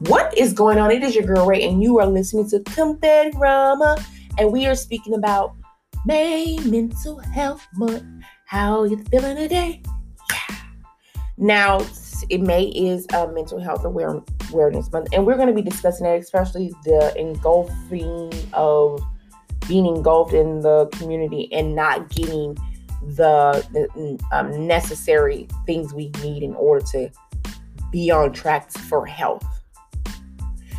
What is going on? It is your girl Ray, and you are listening to Confetti Rama, and we are speaking about May Mental Health Month. How you feeling today? Yeah. Now, it May is a mental health awareness month, and we're going to be discussing it, especially the engulfing of being engulfed in the community and not getting the, the um, necessary things we need in order to be on track for health.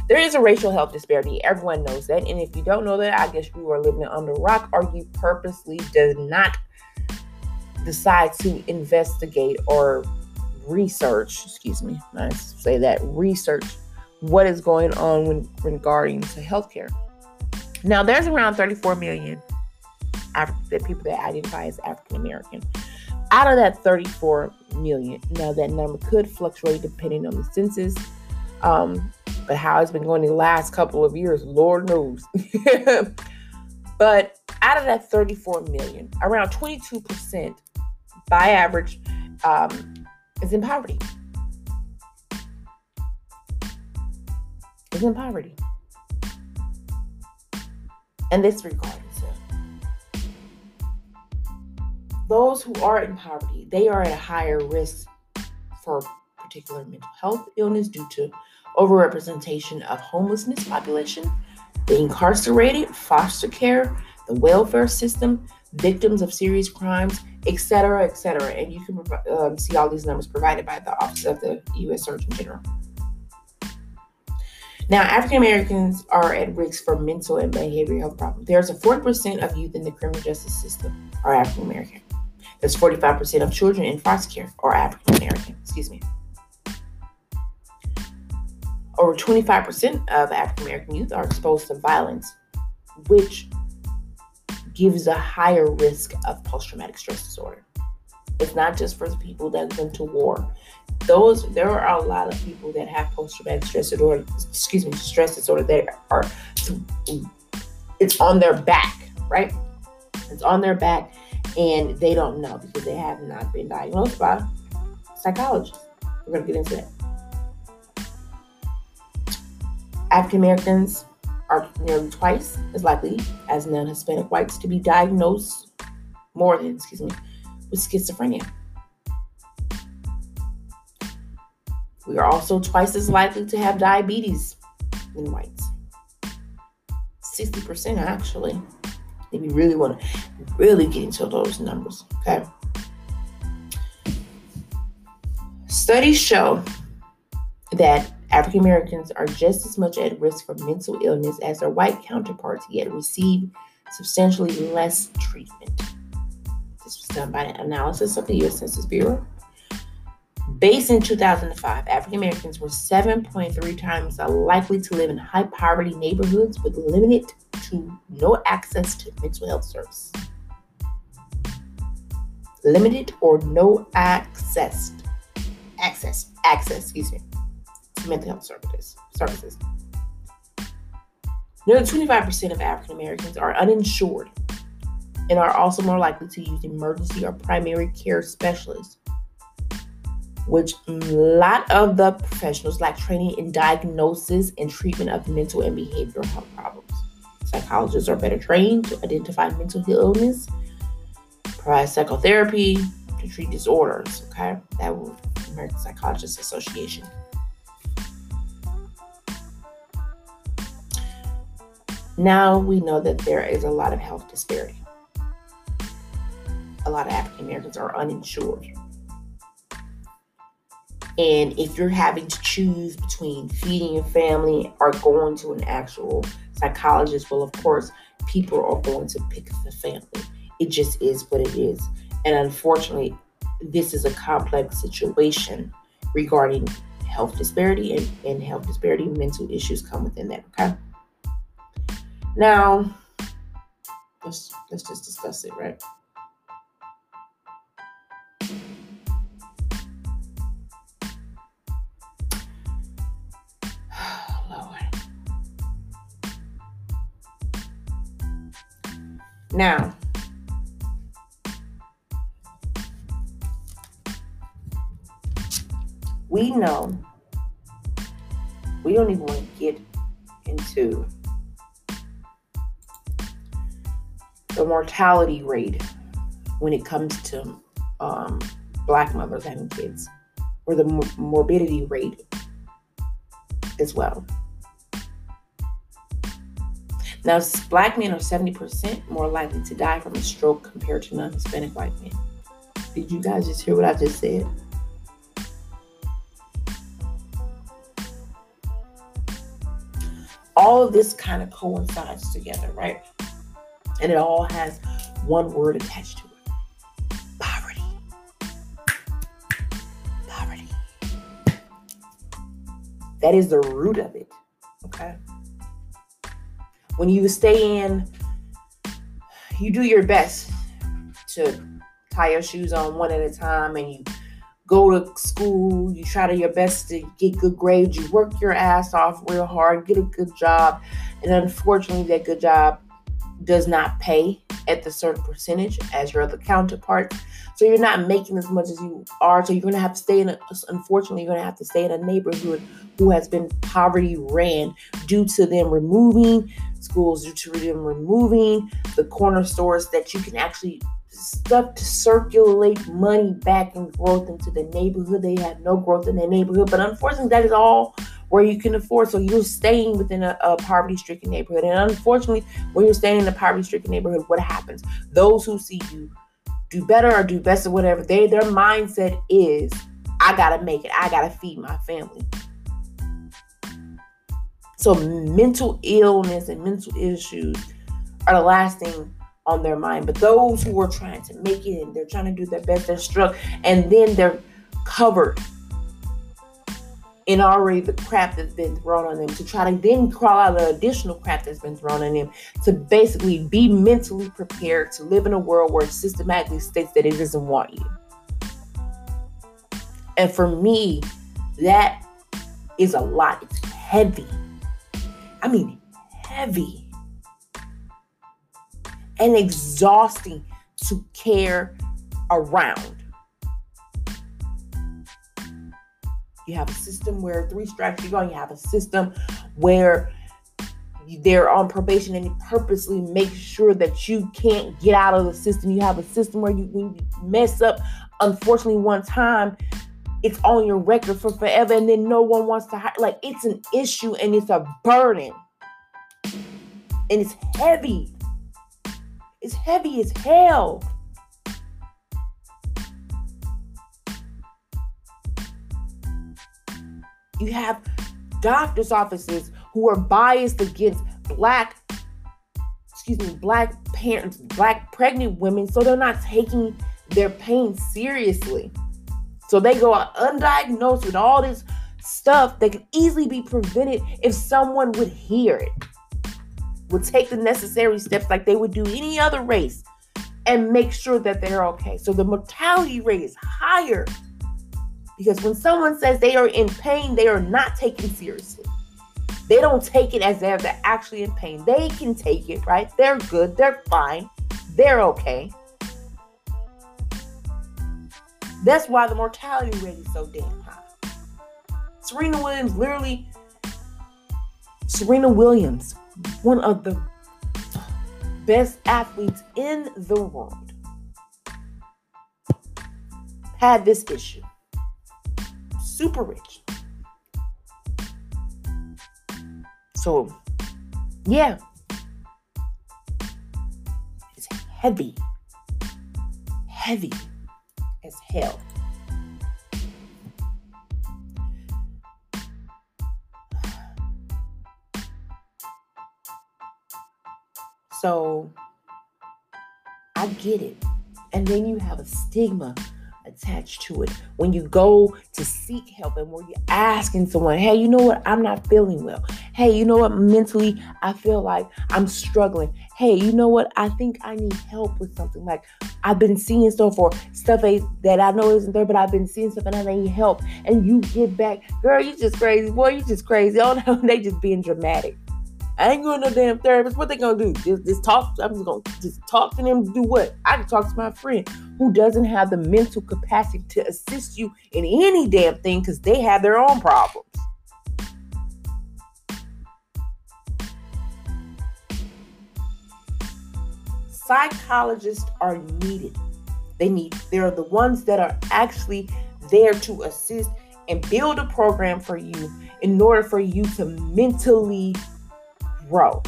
There is a racial health disparity. Everyone knows that. And if you don't know that, I guess you are living under a rock or you purposely did not decide to investigate or research, excuse me, I say that, research what is going on when regarding to healthcare. Now, there's around 34 million Af- people that identify as African American. Out of that 34 million, now that number could fluctuate depending on the census. Um, but how it's been going the last couple of years, Lord knows. but out of that 34 million, around 22% by average um, is in poverty. Is in poverty. And this regardless of those who are in poverty, they are at a higher risk for particular mental health illness due to overrepresentation of homelessness population, the incarcerated, foster care, the welfare system, victims of serious crimes, etc., etc. And you can um, see all these numbers provided by the Office of the U.S. Surgeon General. Now, African Americans are at risk for mental and behavioral health problems. There's a 40% of youth in the criminal justice system are African American. There's 45% of children in foster care are African American. Excuse me over 25% of African American youth are exposed to violence, which gives a higher risk of post traumatic stress disorder. It's not just for the people that went to war. Those there are a lot of people that have post traumatic stress disorder, excuse me, stress disorder that are it's on their back, right? It's on their back and they don't know because they have not been diagnosed by psychologists. We're gonna get into that. African Americans are nearly twice as likely as non Hispanic whites to be diagnosed, more than, excuse me, with schizophrenia. We are also twice as likely to have diabetes than whites. 60% actually. If you really want to really get into those numbers, okay? Studies show that African Americans are just as much at risk for mental illness as their white counterparts, yet receive substantially less treatment. This was done by an analysis of the U.S. Census Bureau. Based in 2005, African Americans were 7.3 times likely to live in high poverty neighborhoods with limited to no access to mental health service. Limited or no access, access, access, excuse me, mental health services. services. Nearly 25% of African Americans are uninsured and are also more likely to use emergency or primary care specialists, which a lot of the professionals lack training in diagnosis and treatment of mental and behavioral health problems. Psychologists are better trained to identify mental illness, provide psychotherapy to treat disorders. Okay, that was American Psychologists Association. Now we know that there is a lot of health disparity. A lot of African Americans are uninsured. And if you're having to choose between feeding your family or going to an actual psychologist, well, of course, people are going to pick the family. It just is what it is. And unfortunately, this is a complex situation regarding health disparity and, and health disparity mental issues come within that, okay? Now, let's let's just discuss it, right? Lord. Now, we know we don't even want to get into the mortality rate when it comes to um, black mothers having kids or the morbidity rate as well. Now, black men are 70% more likely to die from a stroke compared to non Hispanic white men. Did you guys just hear what I just said? All of this kind of coincides together, right? And it all has one word attached to it poverty. Poverty. That is the root of it, okay? when you stay in, you do your best to tie your shoes on one at a time and you go to school, you try to your best to get good grades, you work your ass off real hard, get a good job, and unfortunately that good job does not pay at the certain percentage as your other counterparts. So you're not making as much as you are. So you're gonna have to stay in. A, unfortunately, you're gonna have to stay in a neighborhood who has been poverty ran due to them removing schools, due to them removing the corner stores that you can actually stuff to circulate money back and growth into the neighborhood. They have no growth in their neighborhood, but unfortunately, that is all where you can afford. So you're staying within a, a poverty stricken neighborhood. And unfortunately, when you're staying in a poverty stricken neighborhood, what happens? Those who see you do better or do best or whatever, they their mindset is, I gotta make it, I gotta feed my family. So mental illness and mental issues are the last thing on their mind. But those who are trying to make it and they're trying to do their best, they're struck, and then they're covered in already the crap that's been thrown on them to try to then crawl out the additional crap that's been thrown on them to basically be mentally prepared to live in a world where it systematically states that it doesn't want you. And for me, that is a lot. It's heavy. I mean, heavy and exhausting to care around. You have a system where three strikes you go. You have a system where they're on probation and you purposely make sure that you can't get out of the system. You have a system where you, when you mess up, unfortunately, one time, it's on your record for forever, and then no one wants to hire. Like it's an issue and it's a burden, and it's heavy. It's heavy as hell. You have doctors' offices who are biased against black, excuse me, black parents, black pregnant women, so they're not taking their pain seriously. So they go undiagnosed with all this stuff that could easily be prevented if someone would hear it, would take the necessary steps like they would do any other race and make sure that they're okay. So the mortality rate is higher because when someone says they are in pain, they are not taken seriously. They don't take it as if they're actually in pain. They can take it, right? They're good. They're fine. They're okay. That's why the mortality rate is so damn high. Serena Williams literally, Serena Williams, one of the best athletes in the world, had this issue super rich. So, yeah, it's heavy, heavy as hell. So, I get it. And then you have a stigma attached to it. When you go to seek help and when you're asking someone, hey, you know what, I'm not feeling well. Hey, you know what, mentally, I feel like I'm struggling. Hey, you know what, I think I need help with something. Like I've been seeing stuff or stuff that I know isn't there, but I've been seeing stuff and I need help. And you get back, girl, you just crazy. Boy, you just crazy. Oh no, they just being dramatic. I ain't going to no damn therapist. What they gonna do? Just, just talk. I'm just gonna just talk to them do what? I can talk to my friend who doesn't have the mental capacity to assist you in any damn thing because they have their own problems. Psychologists are needed. They need. They're the ones that are actually there to assist and build a program for you in order for you to mentally grow.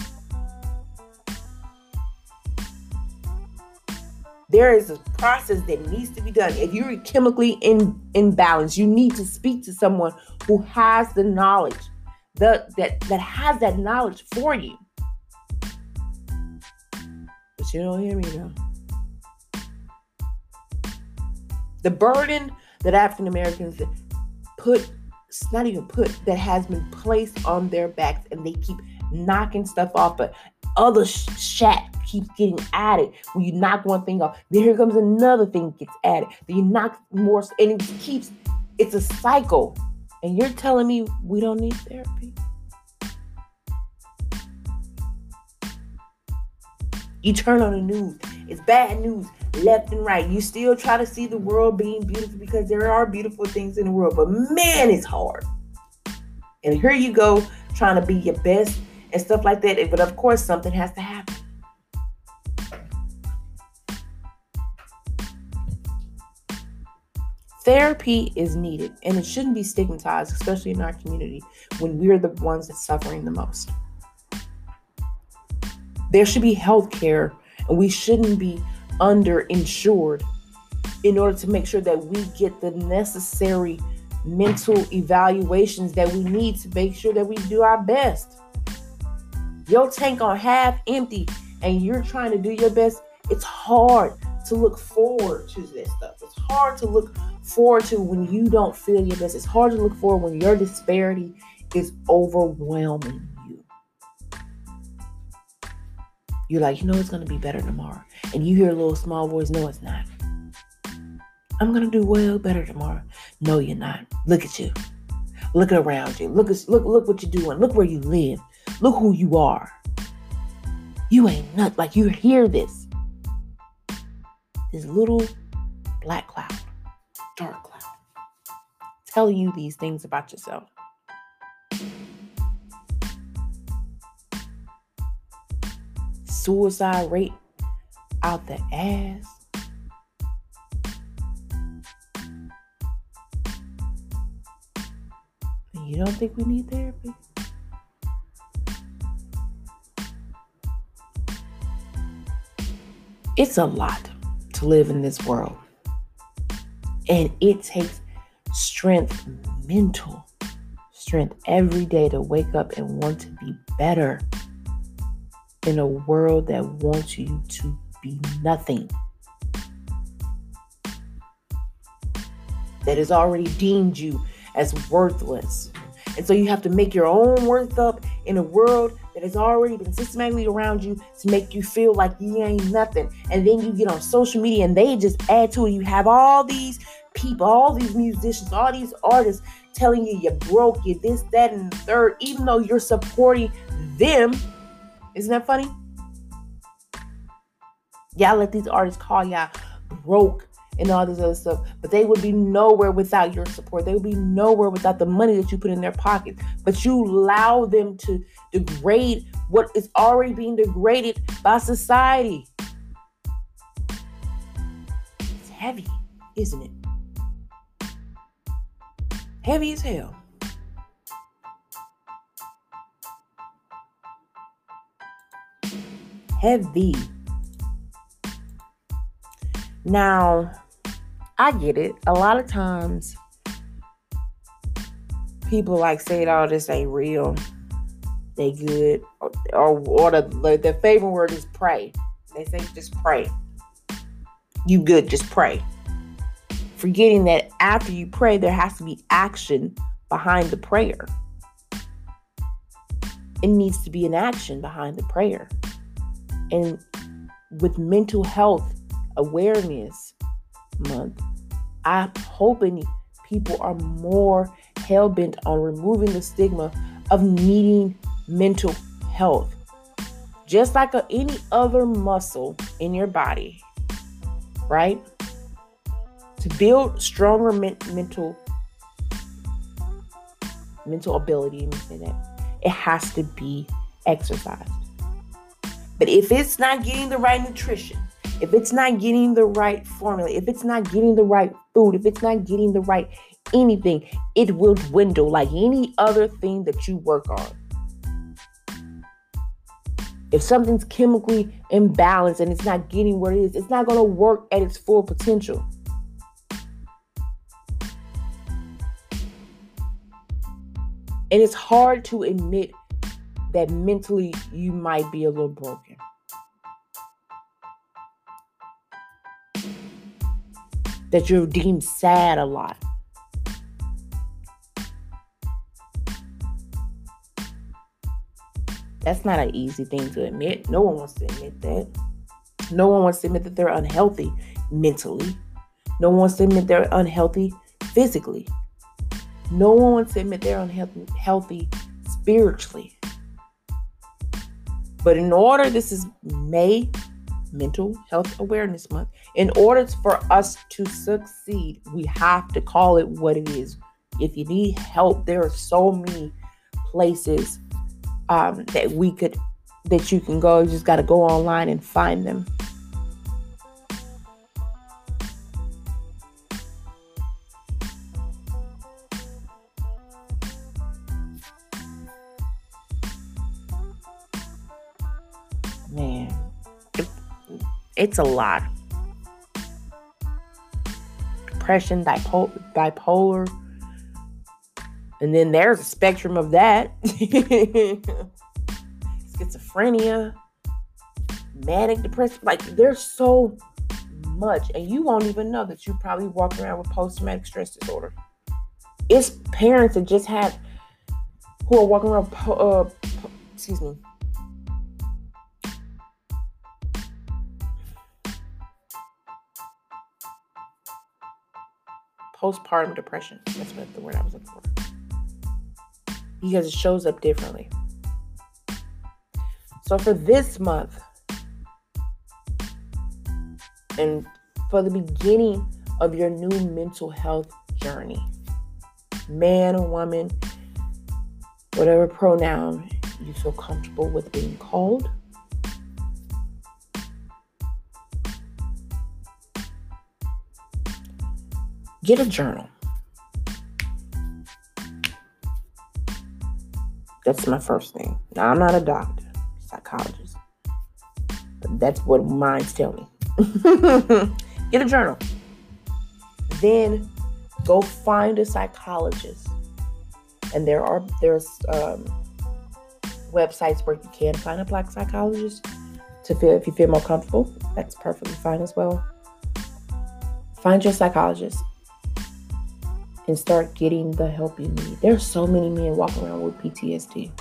There is a process that needs to be done. If you're chemically in imbalance, you need to speak to someone who has the knowledge, the, that, that has that knowledge for you. But you don't hear me now. The burden that African Americans put, it's not even put, that has been placed on their backs, and they keep knocking stuff off, but other shat keeps getting added. When you knock one thing off, then here comes another thing gets added. Then you knock more, and it keeps. It's a cycle. And you're telling me we don't need therapy? You turn on the news, it's bad news left and right. You still try to see the world being beautiful because there are beautiful things in the world, but man, it's hard. And here you go trying to be your best and stuff like that. But of course, something has to happen. Therapy is needed and it shouldn't be stigmatized, especially in our community when we're the ones that's suffering the most. There should be health care and we shouldn't be underinsured in order to make sure that we get the necessary mental evaluations that we need to make sure that we do our best. Your tank on half empty and you're trying to do your best, it's hard to look forward to this stuff. It's hard to look forward to when you don't feel your best. It's hard to look forward when your disparity is overwhelming you. You're like, you know, it's going to be better tomorrow. And you hear a little small voice, no, it's not. I'm going to do well better tomorrow. No, you're not. Look at you. Look around you. Look, at, look, look what you're doing. Look where you live. Look who you are. You ain't not like you hear this. This little black cloud dark cloud telling you these things about yourself. Suicide rate out the ass. You don't think we need therapy? It's a lot to live in this world. And it takes strength, mental strength every day to wake up and want to be better in a world that wants you to be nothing. That has already deemed you as worthless. And so you have to make your own worth up in a world that has already been systematically around you to make you feel like you ain't nothing. And then you get on social media and they just add to it. You have all these people, all these musicians, all these artists telling you you're broke, you're this, that, and the third, even though you're supporting them. Isn't that funny? Y'all let these artists call y'all broke and all this other stuff, but they would be nowhere without your support. They would be nowhere without the money that you put in their pockets. But you allow them to degrade what is already being degraded by society. It's heavy, isn't it? Heavy as hell. Heavy. Now, I get it. A lot of times, people like say, "Oh, this ain't real. They good," or or, or the the favorite word is pray. They say just pray. You good? Just pray forgetting that after you pray, there has to be action behind the prayer. It needs to be an action behind the prayer. And with mental health awareness month, I'm hoping people are more hell bent on removing the stigma of needing mental health. Just like any other muscle in your body, right? to build stronger men- mental mental ability that it has to be exercised But if it's not getting the right nutrition, if it's not getting the right formula, if it's not getting the right food, if it's not getting the right anything, it will dwindle like any other thing that you work on. If something's chemically imbalanced and it's not getting what it is, it's not going to work at its full potential. And it's hard to admit that mentally you might be a little broken. That you're deemed sad a lot. That's not an easy thing to admit. No one wants to admit that. No one wants to admit that they're unhealthy mentally. No one wants to admit they're unhealthy physically. No one wants to admit they're unhealthy healthy spiritually. But in order, this is May Mental Health Awareness Month. In order for us to succeed, we have to call it what it is. If you need help, there are so many places um, that we could that you can go. You just got to go online and find them. It's a lot. Depression, bipolar, and then there's a spectrum of that schizophrenia, manic depression. Like, there's so much, and you won't even know that you probably walk around with post traumatic stress disorder. It's parents that just have who are walking around, uh, excuse me, postpartum depression. That's what the word I was looking for because it shows up differently. So for this month, and for the beginning of your new mental health journey, man or woman, whatever pronoun you feel comfortable with being called. Get a journal. That's my first thing. Now, I'm not a doctor, psychologist, but that's what minds tell me. Get a journal. Then go find a psychologist. And there are there's um, websites where you can find a black psychologist to feel if you feel more comfortable. That's perfectly fine as well. Find your psychologist and start getting the help you need. There's so many men walking around with PTSD.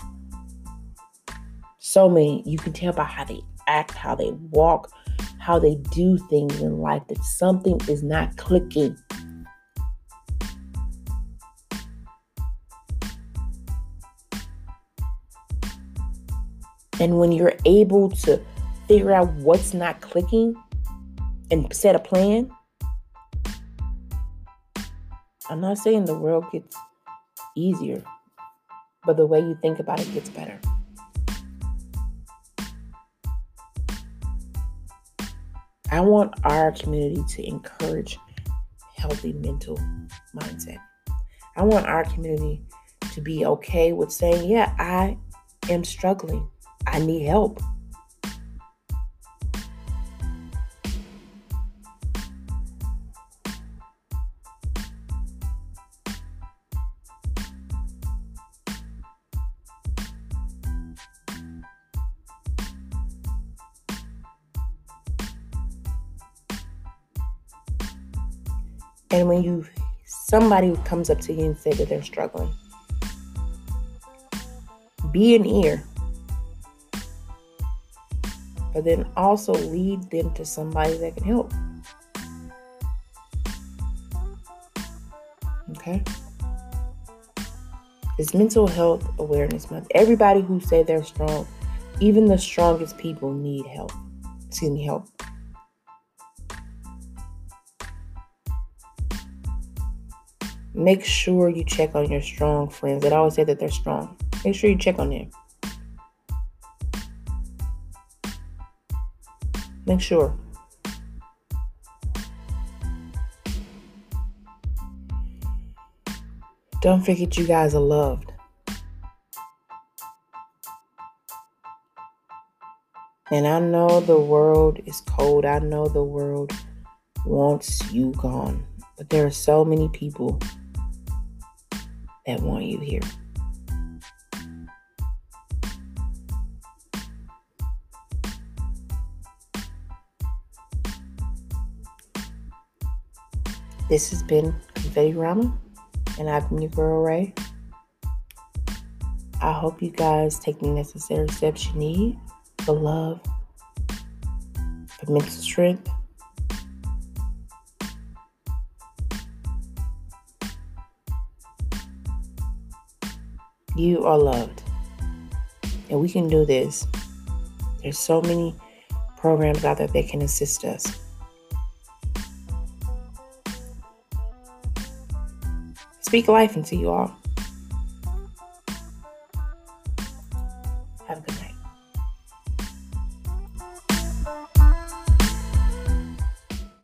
So many. You can tell by how they act, how they walk, how they do things in life that something is not clicking. And when you're able to figure out what's not clicking and set a plan, I'm not saying the world gets easier, but the way you think about it gets better. I want our community to encourage healthy mental mindset. I want our community to be okay with saying, yeah, I am struggling. I need help. And when you somebody comes up to you and say that they're struggling, be an ear. But then also lead them to somebody that can help. Okay? It's mental health awareness month. Everybody who say they're strong, even the strongest people need help. Me, help. Make sure you check on your strong friends that always say that they're strong. Make sure you check on them. Make sure. Don't forget you guys are loved. And I know the world is cold. I know the world wants you gone. But there are so many people that want you here. This has been Confetti Rama, and I've been your girl Ray. I hope you guys take the necessary steps you need for love, for mental strength. You are loved. And we can do this. There's so many programs out there that can assist us. Speak life into you all.